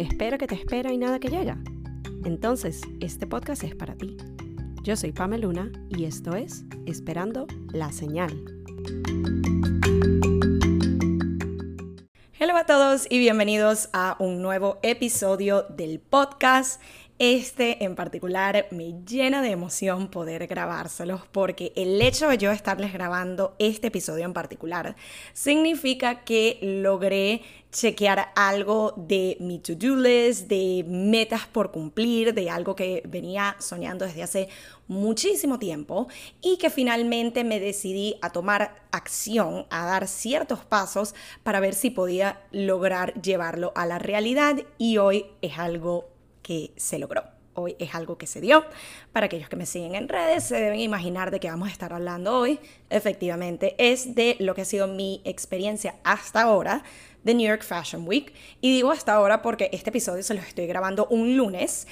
espera que te espera y nada que llega. Entonces, este podcast es para ti. Yo soy Pamela Luna y esto es Esperando la Señal. Hola a todos y bienvenidos a un nuevo episodio del podcast. Este en particular me llena de emoción poder grabárselos porque el hecho de yo estarles grabando este episodio en particular significa que logré chequear algo de mi to-do list, de metas por cumplir, de algo que venía soñando desde hace muchísimo tiempo y que finalmente me decidí a tomar acción, a dar ciertos pasos para ver si podía lograr llevarlo a la realidad y hoy es algo se logró. Hoy es algo que se dio. Para aquellos que me siguen en redes, se deben imaginar de qué vamos a estar hablando hoy. Efectivamente, es de lo que ha sido mi experiencia hasta ahora de New York Fashion Week. Y digo hasta ahora porque este episodio se lo estoy grabando un lunes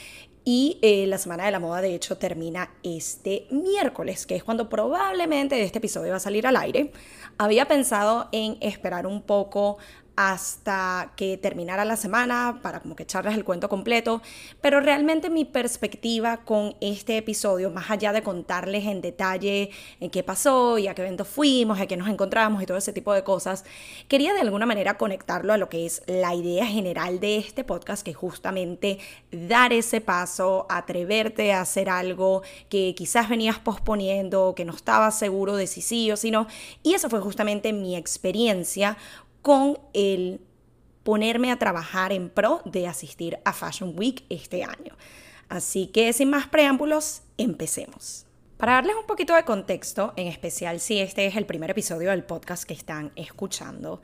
y eh, la Semana de la Moda, de hecho, termina este miércoles, que es cuando probablemente este episodio va a salir al aire. Había pensado en esperar un poco hasta que terminara la semana para como que echarles el cuento completo, pero realmente mi perspectiva con este episodio, más allá de contarles en detalle en qué pasó y a qué evento fuimos, a qué nos encontramos y todo ese tipo de cosas, quería de alguna manera conectarlo a lo que es la idea general de este podcast, que es justamente dar ese paso, atreverte a hacer algo que quizás venías posponiendo, que no estabas seguro de si sí o si no, y esa fue justamente mi experiencia con el ponerme a trabajar en pro de asistir a Fashion Week este año. Así que sin más preámbulos, empecemos. Para darles un poquito de contexto, en especial si este es el primer episodio del podcast que están escuchando,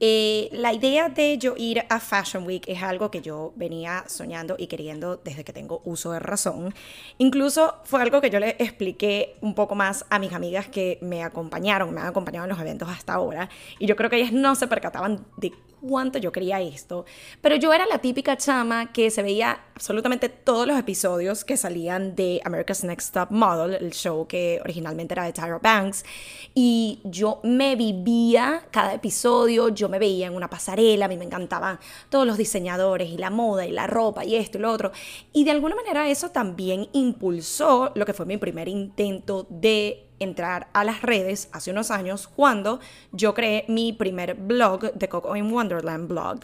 eh, la idea de yo ir a Fashion Week es algo que yo venía soñando y queriendo desde que tengo uso de razón. Incluso fue algo que yo le expliqué un poco más a mis amigas que me acompañaron, me han acompañado en los eventos hasta ahora. Y yo creo que ellas no se percataban de cuánto yo quería esto. Pero yo era la típica chama que se veía absolutamente todos los episodios que salían de America's Next Top Model, el show que originalmente era de Tyra Banks. Y yo me vivía cada episodio, yo me veía en una pasarela, a mí me encantaban todos los diseñadores y la moda y la ropa y esto y lo otro. Y de alguna manera eso también impulsó lo que fue mi primer intento de entrar a las redes hace unos años cuando yo creé mi primer blog de Coco in Wonderland blog.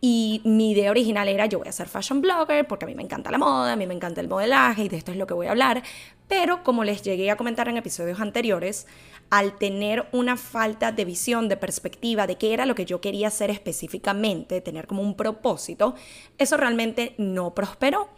Y mi idea original era yo voy a ser fashion blogger porque a mí me encanta la moda, a mí me encanta el modelaje y de esto es lo que voy a hablar. Pero como les llegué a comentar en episodios anteriores, al tener una falta de visión, de perspectiva de qué era lo que yo quería hacer específicamente, tener como un propósito, eso realmente no prosperó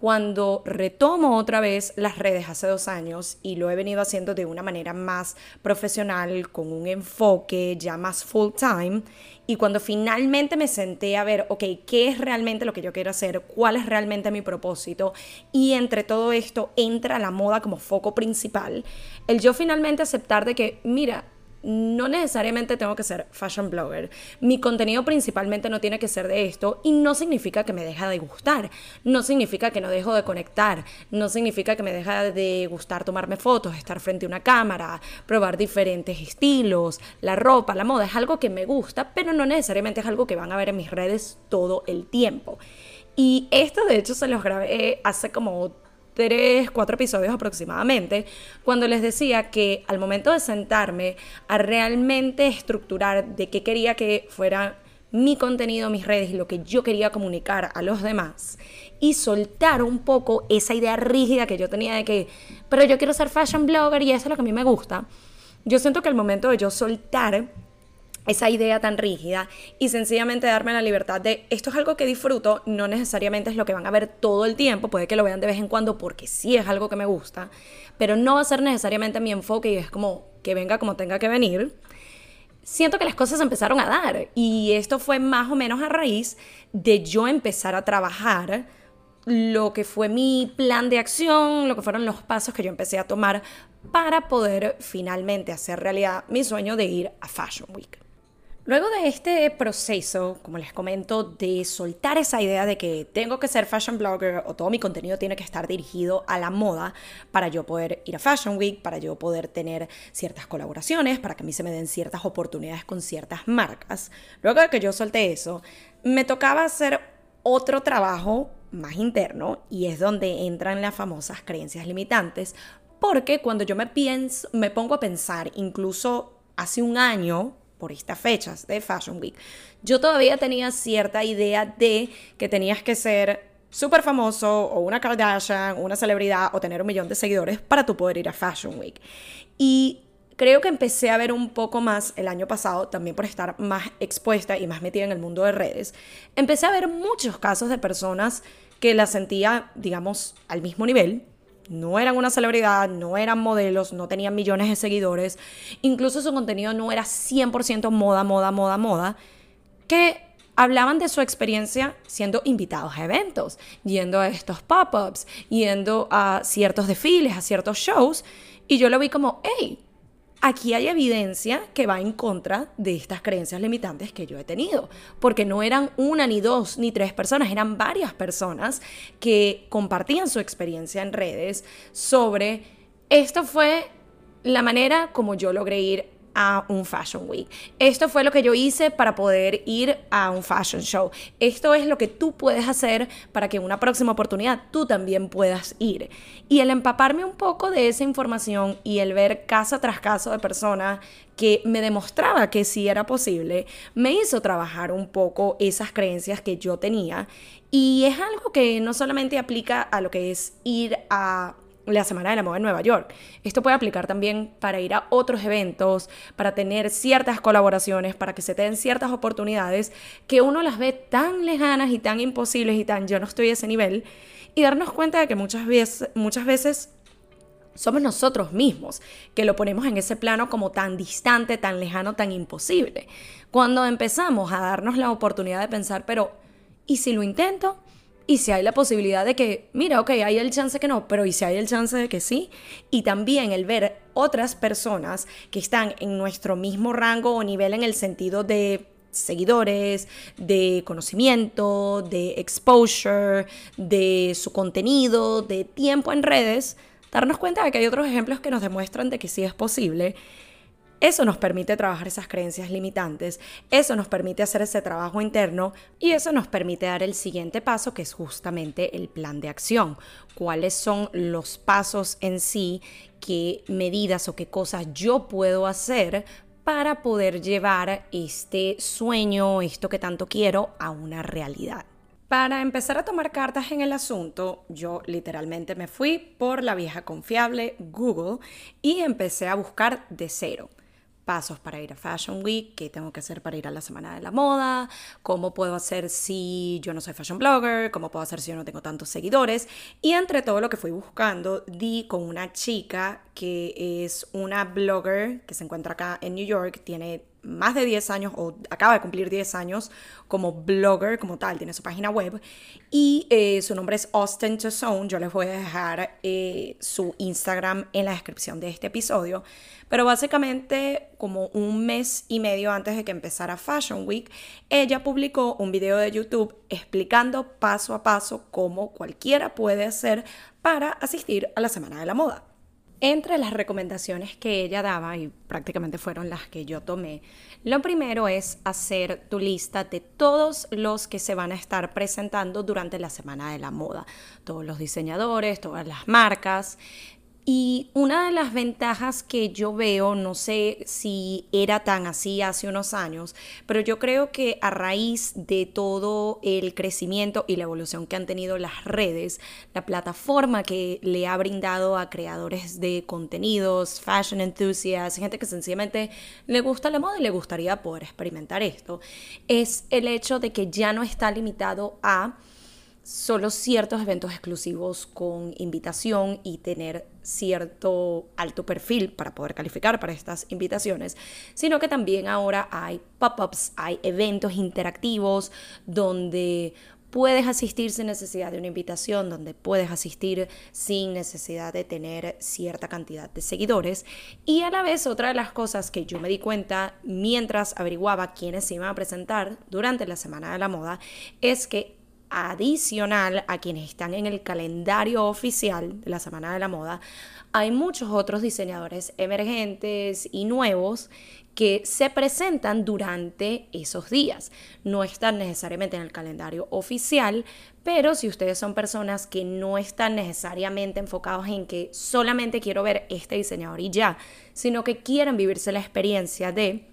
cuando retomo otra vez las redes hace dos años y lo he venido haciendo de una manera más profesional, con un enfoque ya más full time, y cuando finalmente me senté a ver, ok, ¿qué es realmente lo que yo quiero hacer? ¿Cuál es realmente mi propósito? Y entre todo esto entra la moda como foco principal, el yo finalmente aceptar de que, mira, no necesariamente tengo que ser fashion blogger. Mi contenido principalmente no tiene que ser de esto y no significa que me deja de gustar, no significa que no dejo de conectar, no significa que me deja de gustar tomarme fotos, estar frente a una cámara, probar diferentes estilos, la ropa, la moda, es algo que me gusta, pero no necesariamente es algo que van a ver en mis redes todo el tiempo. Y esto de hecho se los grabé hace como tres, cuatro episodios aproximadamente, cuando les decía que al momento de sentarme a realmente estructurar de qué quería que fuera mi contenido, mis redes y lo que yo quería comunicar a los demás y soltar un poco esa idea rígida que yo tenía de que, pero yo quiero ser fashion blogger y eso es lo que a mí me gusta. Yo siento que al momento de yo soltar esa idea tan rígida y sencillamente darme la libertad de esto es algo que disfruto, no necesariamente es lo que van a ver todo el tiempo, puede que lo vean de vez en cuando porque sí es algo que me gusta, pero no va a ser necesariamente mi enfoque y es como que venga como tenga que venir. Siento que las cosas empezaron a dar y esto fue más o menos a raíz de yo empezar a trabajar lo que fue mi plan de acción, lo que fueron los pasos que yo empecé a tomar para poder finalmente hacer realidad mi sueño de ir a Fashion Week. Luego de este proceso, como les comento, de soltar esa idea de que tengo que ser fashion blogger o todo mi contenido tiene que estar dirigido a la moda para yo poder ir a Fashion Week, para yo poder tener ciertas colaboraciones, para que a mí se me den ciertas oportunidades con ciertas marcas. Luego de que yo solté eso, me tocaba hacer otro trabajo más interno y es donde entran las famosas creencias limitantes, porque cuando yo me pienso, me pongo a pensar, incluso hace un año, por estas fechas de Fashion Week, yo todavía tenía cierta idea de que tenías que ser súper famoso o una Kardashian, una celebridad o tener un millón de seguidores para tú poder ir a Fashion Week. Y creo que empecé a ver un poco más el año pasado, también por estar más expuesta y más metida en el mundo de redes, empecé a ver muchos casos de personas que la sentía, digamos, al mismo nivel. No eran una celebridad, no eran modelos, no tenían millones de seguidores, incluso su contenido no era 100% moda, moda, moda, moda, que hablaban de su experiencia siendo invitados a eventos, yendo a estos pop-ups, yendo a ciertos desfiles, a ciertos shows, y yo lo vi como, hey, aquí hay evidencia que va en contra de estas creencias limitantes que yo he tenido, porque no eran una, ni dos, ni tres personas, eran varias personas que compartían su experiencia en redes sobre esto fue la manera como yo logré ir a un Fashion Week. Esto fue lo que yo hice para poder ir a un fashion show. Esto es lo que tú puedes hacer para que en una próxima oportunidad tú también puedas ir. Y el empaparme un poco de esa información y el ver caso tras caso de personas que me demostraba que sí era posible, me hizo trabajar un poco esas creencias que yo tenía. Y es algo que no solamente aplica a lo que es ir a la Semana de la Moda en Nueva York. Esto puede aplicar también para ir a otros eventos, para tener ciertas colaboraciones, para que se den ciertas oportunidades que uno las ve tan lejanas y tan imposibles y tan yo no estoy a ese nivel y darnos cuenta de que muchas veces, muchas veces somos nosotros mismos que lo ponemos en ese plano como tan distante, tan lejano, tan imposible. Cuando empezamos a darnos la oportunidad de pensar, pero ¿y si lo intento? Y si hay la posibilidad de que, mira, ok, hay el chance que no, pero ¿y si hay el chance de que sí? Y también el ver otras personas que están en nuestro mismo rango o nivel en el sentido de seguidores, de conocimiento, de exposure, de su contenido, de tiempo en redes, darnos cuenta de que hay otros ejemplos que nos demuestran de que sí es posible eso nos permite trabajar esas creencias limitantes, eso nos permite hacer ese trabajo interno y eso nos permite dar el siguiente paso que es justamente el plan de acción. ¿Cuáles son los pasos en sí, qué medidas o qué cosas yo puedo hacer para poder llevar este sueño, esto que tanto quiero, a una realidad? Para empezar a tomar cartas en el asunto, yo literalmente me fui por la vieja confiable Google y empecé a buscar de cero pasos para ir a Fashion Week, qué tengo que hacer para ir a la Semana de la Moda, cómo puedo hacer si yo no soy fashion blogger, cómo puedo hacer si yo no tengo tantos seguidores. Y entre todo lo que fui buscando, di con una chica que es una blogger que se encuentra acá en New York, tiene más de 10 años o acaba de cumplir 10 años como blogger como tal, tiene su página web y eh, su nombre es Austin Zone. Yo les voy a dejar eh, su Instagram en la descripción de este episodio. Pero básicamente como un mes y medio antes de que empezara Fashion Week, ella publicó un video de YouTube explicando paso a paso cómo cualquiera puede hacer para asistir a la Semana de la Moda. Entre las recomendaciones que ella daba, y prácticamente fueron las que yo tomé, lo primero es hacer tu lista de todos los que se van a estar presentando durante la Semana de la Moda. Todos los diseñadores, todas las marcas, y una de las ventajas que yo veo, no sé si era tan así hace unos años, pero yo creo que a raíz de todo el crecimiento y la evolución que han tenido las redes, la plataforma que le ha brindado a creadores de contenidos, fashion enthusiasts, gente que sencillamente le gusta la moda y le gustaría poder experimentar esto, es el hecho de que ya no está limitado a solo ciertos eventos exclusivos con invitación y tener cierto alto perfil para poder calificar para estas invitaciones, sino que también ahora hay pop-ups, hay eventos interactivos donde puedes asistir sin necesidad de una invitación, donde puedes asistir sin necesidad de tener cierta cantidad de seguidores. Y a la vez otra de las cosas que yo me di cuenta mientras averiguaba quiénes se iban a presentar durante la Semana de la Moda es que adicional a quienes están en el calendario oficial de la Semana de la Moda, hay muchos otros diseñadores emergentes y nuevos que se presentan durante esos días. No están necesariamente en el calendario oficial, pero si ustedes son personas que no están necesariamente enfocados en que solamente quiero ver este diseñador y ya, sino que quieren vivirse la experiencia de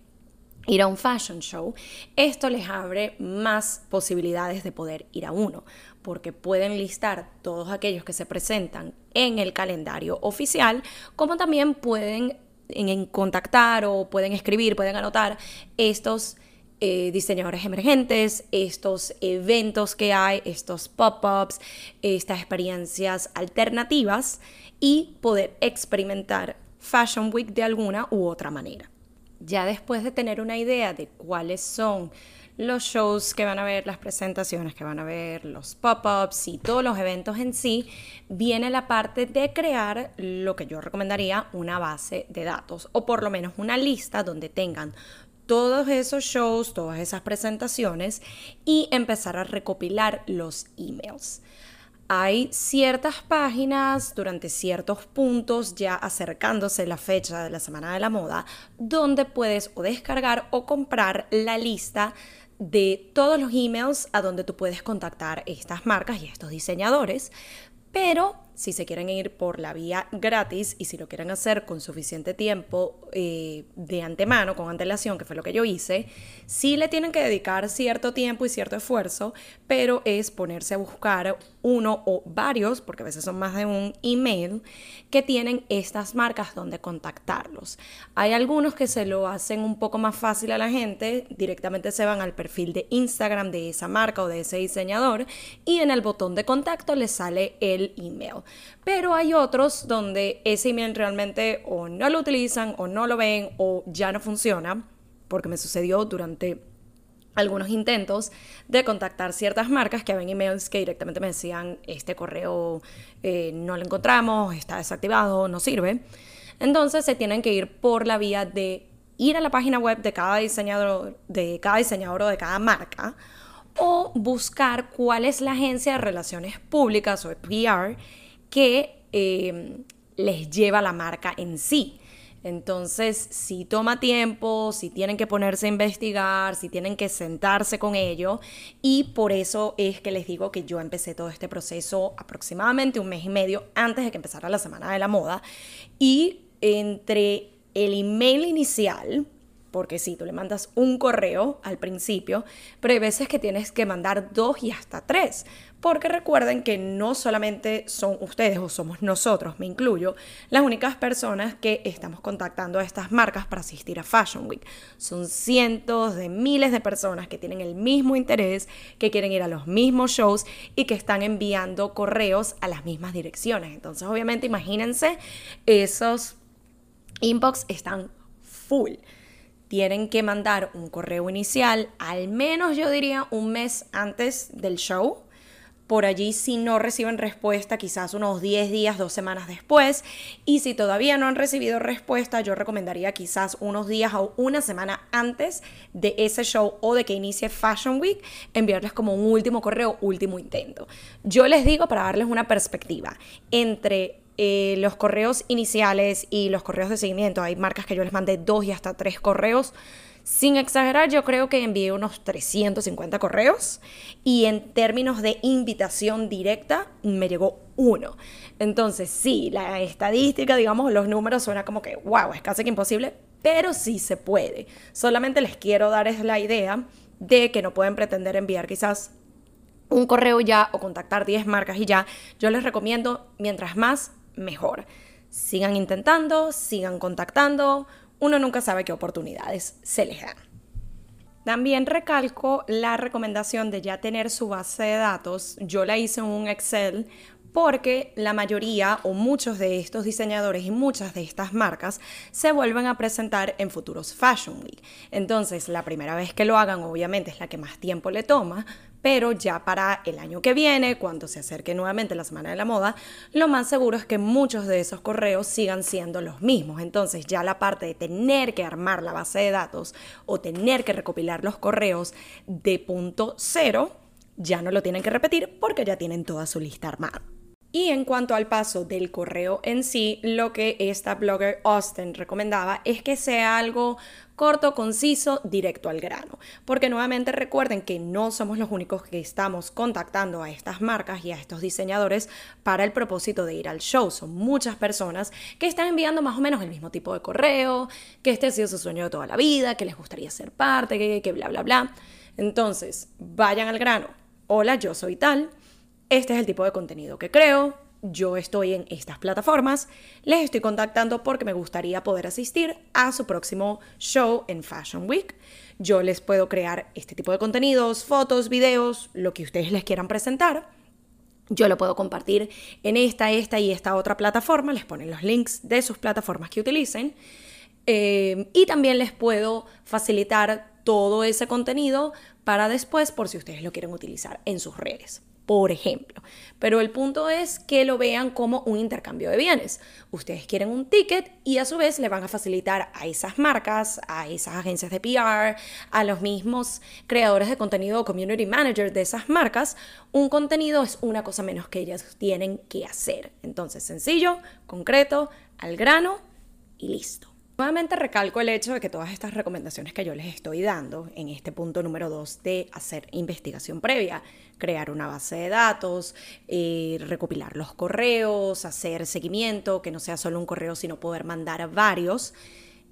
ir a un fashion show, esto les abre más posibilidades de poder ir a uno, porque pueden listar todos aquellos que se presentan en el calendario oficial, como también pueden en, contactar o pueden escribir, pueden anotar estos eh, diseñadores emergentes, estos eventos que hay, estos pop-ups, estas experiencias alternativas y poder experimentar Fashion Week de alguna u otra manera. Ya después de tener una idea de cuáles son los shows que van a ver, las presentaciones que van a ver, los pop-ups y todos los eventos en sí, viene la parte de crear lo que yo recomendaría una base de datos o por lo menos una lista donde tengan todos esos shows, todas esas presentaciones y empezar a recopilar los emails. Hay ciertas páginas durante ciertos puntos ya acercándose la fecha de la Semana de la Moda donde puedes o descargar o comprar la lista de todos los emails a donde tú puedes contactar estas marcas y estos diseñadores, pero si se quieren ir por la vía gratis y si lo quieren hacer con suficiente tiempo eh, de antemano, con antelación, que fue lo que yo hice, sí le tienen que dedicar cierto tiempo y cierto esfuerzo, pero es ponerse a buscar uno o varios, porque a veces son más de un email, que tienen estas marcas donde contactarlos. Hay algunos que se lo hacen un poco más fácil a la gente, directamente se van al perfil de Instagram de esa marca o de ese diseñador y en el botón de contacto les sale el email. Pero hay otros donde ese email realmente o no lo utilizan o no lo ven o ya no funciona, porque me sucedió durante algunos intentos de contactar ciertas marcas que habían emails que directamente me decían este correo eh, no lo encontramos, está desactivado, no sirve. Entonces se tienen que ir por la vía de ir a la página web de cada diseñador, de cada diseñador o de cada marca o buscar cuál es la agencia de relaciones públicas o PR que em, les lleva la marca en sí. Entonces, si toma tiempo, si tienen que ponerse a investigar, si tienen que sentarse con ello, y por eso es que les digo que yo empecé todo este proceso aproximadamente un mes y medio antes de que empezara la Semana de la Moda, y entre el email inicial, porque sí, tú le mandas un correo al principio, pero hay veces que tienes que mandar dos y hasta tres, porque recuerden que no solamente son ustedes o somos nosotros, me incluyo, las únicas personas que estamos contactando a estas marcas para asistir a Fashion Week. Son cientos de miles de personas que tienen el mismo interés, que quieren ir a los mismos shows y que están enviando correos a las mismas direcciones. Entonces, obviamente, imagínense, esos inbox están full tienen que mandar un correo inicial, al menos yo diría un mes antes del show. Por allí si no reciben respuesta, quizás unos 10 días, dos semanas después. Y si todavía no han recibido respuesta, yo recomendaría quizás unos días o una semana antes de ese show o de que inicie Fashion Week, enviarles como un último correo, último intento. Yo les digo para darles una perspectiva entre eh, los correos iniciales y los correos de seguimiento. Hay marcas que yo les mandé dos y hasta tres correos. Sin exagerar, yo creo que envié unos 350 correos y en términos de invitación directa me llegó uno. Entonces, sí, la estadística, digamos, los números suena como que, wow, es casi que imposible, pero sí se puede. Solamente les quiero dar la idea de que no pueden pretender enviar quizás un correo ya o contactar 10 marcas y ya. Yo les recomiendo, mientras más, mejor. Sigan intentando, sigan contactando, uno nunca sabe qué oportunidades se les dan. También recalco la recomendación de ya tener su base de datos. Yo la hice en un Excel porque la mayoría o muchos de estos diseñadores y muchas de estas marcas se vuelven a presentar en futuros Fashion Week. Entonces, la primera vez que lo hagan obviamente es la que más tiempo le toma, pero ya para el año que viene, cuando se acerque nuevamente la Semana de la Moda, lo más seguro es que muchos de esos correos sigan siendo los mismos. Entonces ya la parte de tener que armar la base de datos o tener que recopilar los correos de punto cero, ya no lo tienen que repetir porque ya tienen toda su lista armada. Y en cuanto al paso del correo en sí, lo que esta blogger Austin recomendaba es que sea algo corto, conciso, directo al grano. Porque nuevamente recuerden que no somos los únicos que estamos contactando a estas marcas y a estos diseñadores para el propósito de ir al show. Son muchas personas que están enviando más o menos el mismo tipo de correo, que este ha sido su sueño de toda la vida, que les gustaría ser parte, que, que bla, bla, bla. Entonces, vayan al grano. Hola, yo soy tal este es el tipo de contenido que creo, yo estoy en estas plataformas, les estoy contactando porque me gustaría poder asistir a su próximo show en Fashion Week. Yo les puedo crear este tipo de contenidos, fotos, videos, lo que ustedes les quieran presentar. Yo lo puedo compartir en esta, esta y esta otra plataforma. Les ponen los links de sus plataformas que utilicen. Eh, y también les puedo facilitar todo ese contenido para después por si ustedes lo quieren utilizar en sus redes por ejemplo. Pero el punto es que lo vean como un intercambio de bienes. Ustedes quieren un ticket y a su vez le van a facilitar a esas marcas, a esas agencias de PR, a los mismos creadores de contenido o community managers de esas marcas, un contenido es una cosa menos que ellas tienen que hacer. Entonces, sencillo, concreto, al grano y listo. Nuevamente recalco el hecho de que todas estas recomendaciones que yo les estoy dando en este punto número 2 de hacer investigación previa, crear una base de datos, eh, recopilar los correos, hacer seguimiento, que no sea solo un correo, sino poder mandar varios,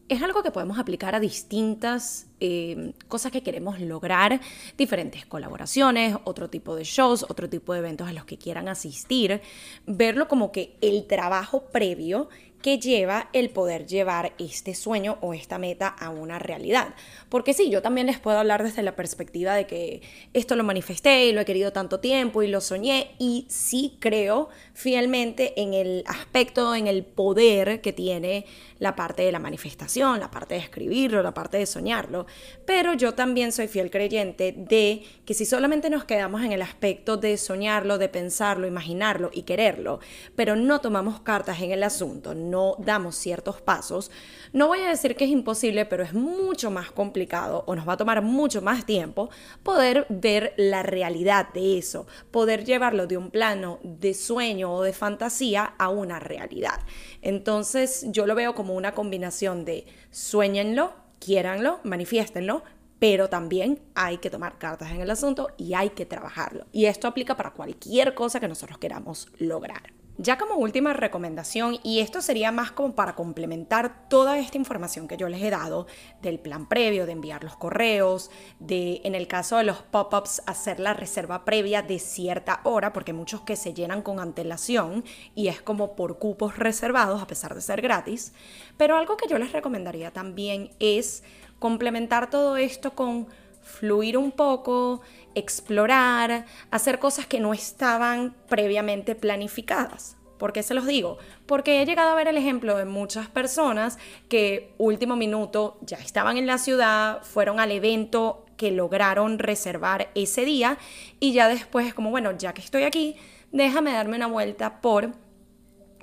es algo que podemos aplicar a distintas eh, cosas que queremos lograr, diferentes colaboraciones, otro tipo de shows, otro tipo de eventos a los que quieran asistir, verlo como que el trabajo previo que lleva el poder llevar este sueño o esta meta a una realidad. Porque sí, yo también les puedo hablar desde la perspectiva de que esto lo manifesté y lo he querido tanto tiempo y lo soñé y sí creo fielmente en el aspecto, en el poder que tiene la parte de la manifestación, la parte de escribirlo, la parte de soñarlo. Pero yo también soy fiel creyente de que si solamente nos quedamos en el aspecto de soñarlo, de pensarlo, imaginarlo y quererlo, pero no tomamos cartas en el asunto, no damos ciertos pasos, no voy a decir que es imposible, pero es mucho más complicado o nos va a tomar mucho más tiempo poder ver la realidad de eso, poder llevarlo de un plano de sueño o de fantasía a una realidad. Entonces yo lo veo como una combinación de sueñenlo, quiéranlo, manifiéstenlo, pero también hay que tomar cartas en el asunto y hay que trabajarlo. Y esto aplica para cualquier cosa que nosotros queramos lograr. Ya como última recomendación, y esto sería más como para complementar toda esta información que yo les he dado del plan previo, de enviar los correos, de en el caso de los pop-ups hacer la reserva previa de cierta hora, porque muchos que se llenan con antelación y es como por cupos reservados a pesar de ser gratis. Pero algo que yo les recomendaría también es complementar todo esto con fluir un poco, explorar, hacer cosas que no estaban previamente planificadas. ¿Por qué se los digo? Porque he llegado a ver el ejemplo de muchas personas que último minuto ya estaban en la ciudad, fueron al evento que lograron reservar ese día y ya después es como, bueno, ya que estoy aquí, déjame darme una vuelta por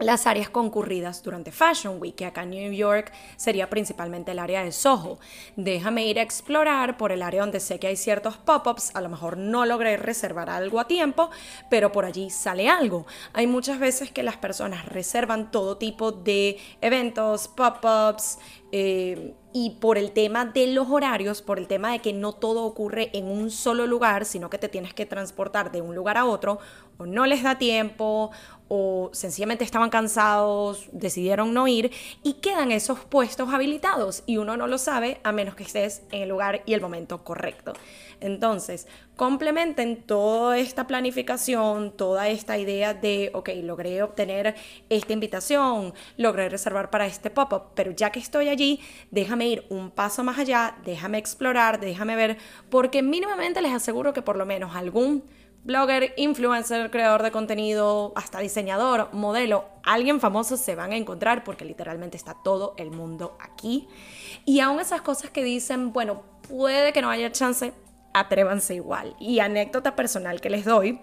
las áreas concurridas durante Fashion Week, que acá en New York sería principalmente el área de Soho. Déjame ir a explorar por el área donde sé que hay ciertos pop-ups, a lo mejor no logré reservar algo a tiempo, pero por allí sale algo. Hay muchas veces que las personas reservan todo tipo de eventos, pop-ups, eh, y por el tema de los horarios, por el tema de que no todo ocurre en un solo lugar, sino que te tienes que transportar de un lugar a otro, o no les da tiempo, o sencillamente estaban cansados, decidieron no ir y quedan esos puestos habilitados y uno no lo sabe a menos que estés en el lugar y el momento correcto. Entonces, complementen toda esta planificación, toda esta idea de, ok, logré obtener esta invitación, logré reservar para este pop-up, pero ya que estoy allí, déjame ir un paso más allá, déjame explorar, déjame ver, porque mínimamente les aseguro que por lo menos algún blogger, influencer, creador de contenido, hasta diseñador, modelo, alguien famoso se van a encontrar porque literalmente está todo el mundo aquí. Y aún esas cosas que dicen, bueno, puede que no haya chance, atrévanse igual. Y anécdota personal que les doy,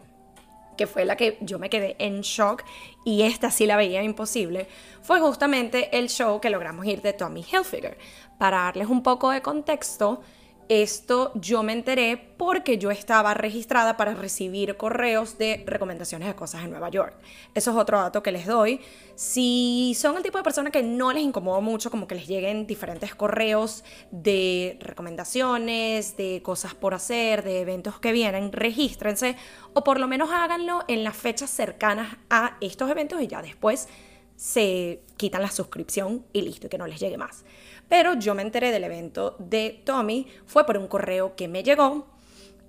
que fue la que yo me quedé en shock y esta sí la veía imposible, fue justamente el show que logramos ir de Tommy Hilfiger. Para darles un poco de contexto, Esto yo me enteré porque yo estaba registrada para recibir correos de recomendaciones de cosas en Nueva York. Eso es otro dato que les doy. Si son el tipo de persona que no les incomoda mucho como que les lleguen diferentes correos de recomendaciones, de cosas por hacer, de eventos que vienen, regístrense o por lo menos háganlo en las fechas cercanas a estos eventos y ya después se quitan la suscripción y listo, y que no les llegue más. Pero yo me enteré del evento de Tommy, fue por un correo que me llegó.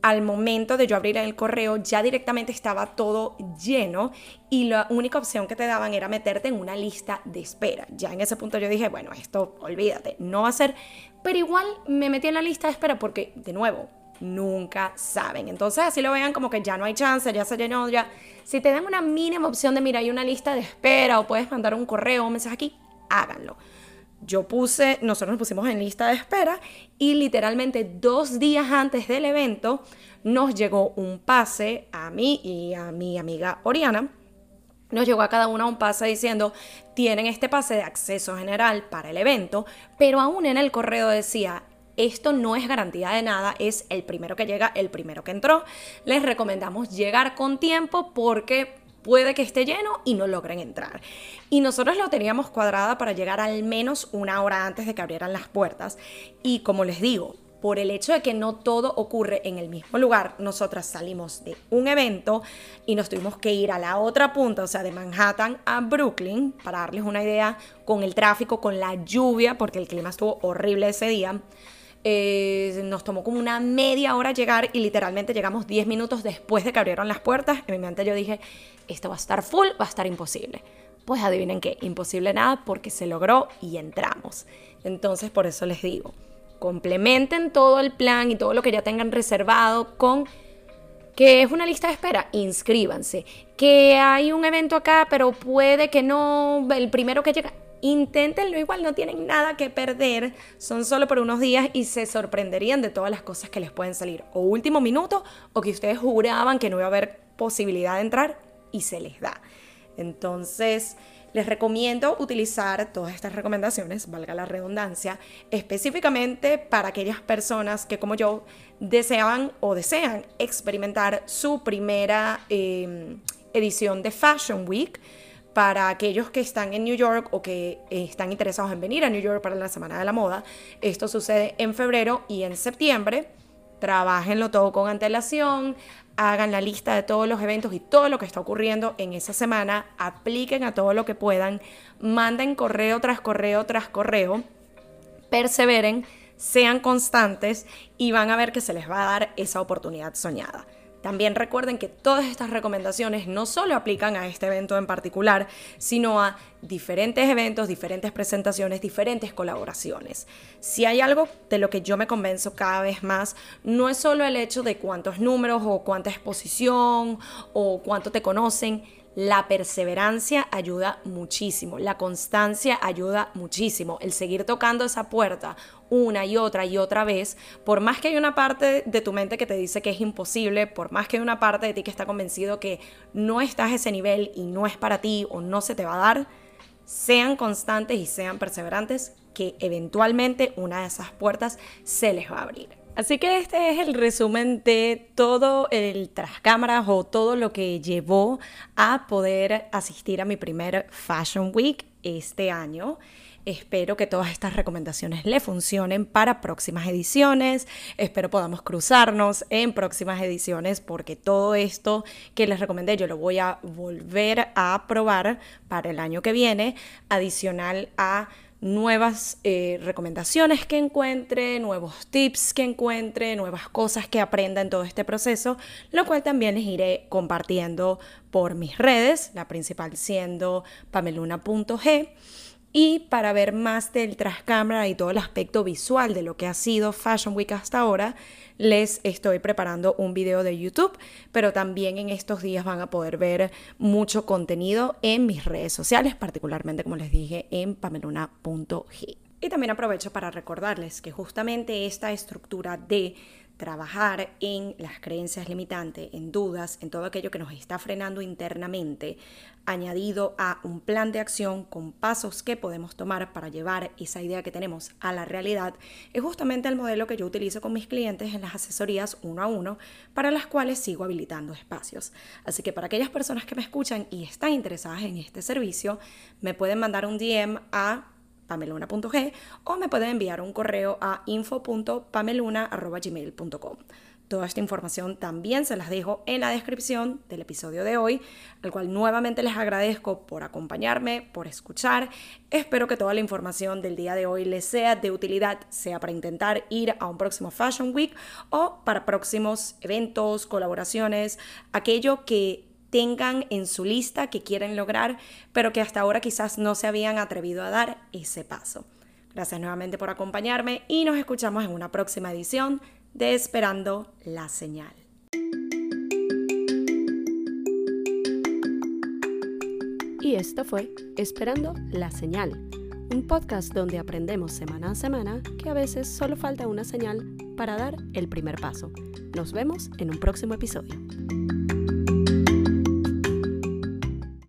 Al momento de yo abrir el correo ya directamente estaba todo lleno y la única opción que te daban era meterte en una lista de espera. Ya en ese punto yo dije, bueno, esto olvídate, no va a ser, pero igual me metí en la lista de espera porque, de nuevo, nunca saben. Entonces así lo vean como que ya no hay chance, ya se llenó, ya. Si te dan una mínima opción de, mira, hay una lista de espera o puedes mandar un correo un mensaje aquí, háganlo yo puse, nosotros nos pusimos en lista de espera y literalmente dos días antes del evento nos llegó un pase a mí y a mi amiga Oriana. Nos llegó a cada una un pase diciendo, tienen este pase de acceso general para el evento, pero aún en el correo decía, esto no es garantía de nada, es el primero que llega, el primero que entró. Les recomendamos llegar con tiempo porque puede que esté lleno y no logren entrar. Y nosotros lo teníamos cuadrada para llegar al menos una hora antes de que abrieran las puertas. Y como les digo, por el hecho de que no todo ocurre en el mismo lugar, nosotras salimos de un evento y nos tuvimos que ir a la otra punta, o sea, de Manhattan a Brooklyn, para darles una idea, con el tráfico, con la lluvia, porque el clima estuvo horrible ese día. Eh, nos tomó como una media hora llegar y literalmente llegamos 10 minutos después de que abrieron las puertas. En mi mente yo dije, esto va a estar full, va a estar imposible. Pues adivinen qué, imposible nada porque se logró y entramos. Entonces por eso les digo, complementen todo el plan y todo lo que ya tengan reservado con que es una lista de espera, inscríbanse. Que hay un evento acá, pero puede que no, el primero que llega, Inténtenlo igual, no tienen nada que perder, son solo por unos días y se sorprenderían de todas las cosas que les pueden salir. O último minuto, o que ustedes juraban que no iba a haber posibilidad de entrar y se les da. Entonces, les recomiendo utilizar todas estas recomendaciones, valga la redundancia, específicamente para aquellas personas que como yo deseaban o desean experimentar su primera em, edición de Fashion Week para aquellos que están en New York o que están interesados en venir a New York para la Semana de la Moda. Esto sucede en febrero y en septiembre. Trabajenlo todo con antelación, hagan la lista de todos los eventos y todo lo que está ocurriendo en esa semana, apliquen a todo lo que puedan, manden correo tras correo tras correo, perseveren, sean constantes y van a ver que se les va a dar esa oportunidad soñada. También recuerden que todas estas recomendaciones no solo aplican a este evento en particular, sino a diferentes eventos, diferentes presentaciones, diferentes colaboraciones. Si hay algo de lo que yo me convenzo cada vez más, no es solo el hecho de cuántos números o cuánta exposición o cuánto te conocen, la perseverancia ayuda muchísimo, la constancia ayuda muchísimo, el seguir tocando esa puerta una y otra y otra vez, por más que hay una parte de tu mente que te dice que es imposible, por más que hay una parte de ti que está convencido que no estás a ese nivel y no es para ti o no se te va a dar, sean constantes y sean perseverantes que eventualmente una de esas puertas se les va a abrir. Así que este es el resumen de todo el tras cámaras o todo lo que llevó a poder asistir a mi primer Fashion Week este año. Espero que todas estas recomendaciones le funcionen para próximas ediciones. Espero podamos cruzarnos en próximas ediciones porque todo esto que les recomendé yo lo voy a volver a probar para el año que viene, adicional a nuevas eh, recomendaciones que encuentre, nuevos tips que encuentre, nuevas cosas que aprenda en todo este proceso, lo cual también les iré compartiendo por mis redes, la principal siendo pameluna.g. Y para ver más del trascámara y todo el aspecto visual de lo que ha sido Fashion Week hasta ahora, les estoy preparando un video de YouTube, pero también en estos días van a poder ver mucho contenido en mis redes sociales, particularmente como les dije en pameluna.g. Y también aprovecho para recordarles que justamente esta estructura de trabajar en las creencias limitantes, en dudas, en todo aquello que nos está frenando internamente, añadido a un plan de acción con pasos que podemos tomar para llevar esa idea que tenemos a la realidad, es justamente el modelo que yo utilizo con mis clientes en las asesorías uno a uno, para las cuales sigo habilitando espacios. Así que para aquellas personas que me escuchan y están interesadas en este servicio, me pueden mandar un DM a pameluna.g o me pueden enviar un correo a info.pameluna.gmail.com. Toda esta información también se las dejo en la descripción del episodio de hoy, al cual nuevamente les agradezco por acompañarme, por escuchar. Espero que toda la información del día de hoy les sea de utilidad, sea para intentar ir a un próximo Fashion Week o para próximos eventos, colaboraciones, aquello que tengan en su lista que quieren lograr, pero que hasta ahora quizás no se habían atrevido a dar ese paso. Gracias nuevamente por acompañarme y nos escuchamos en una próxima edición de Esperando la Señal. Y esto fue Esperando la Señal, un podcast donde aprendemos semana a semana que a veces solo falta una señal para dar el primer paso. Nos vemos en un próximo episodio.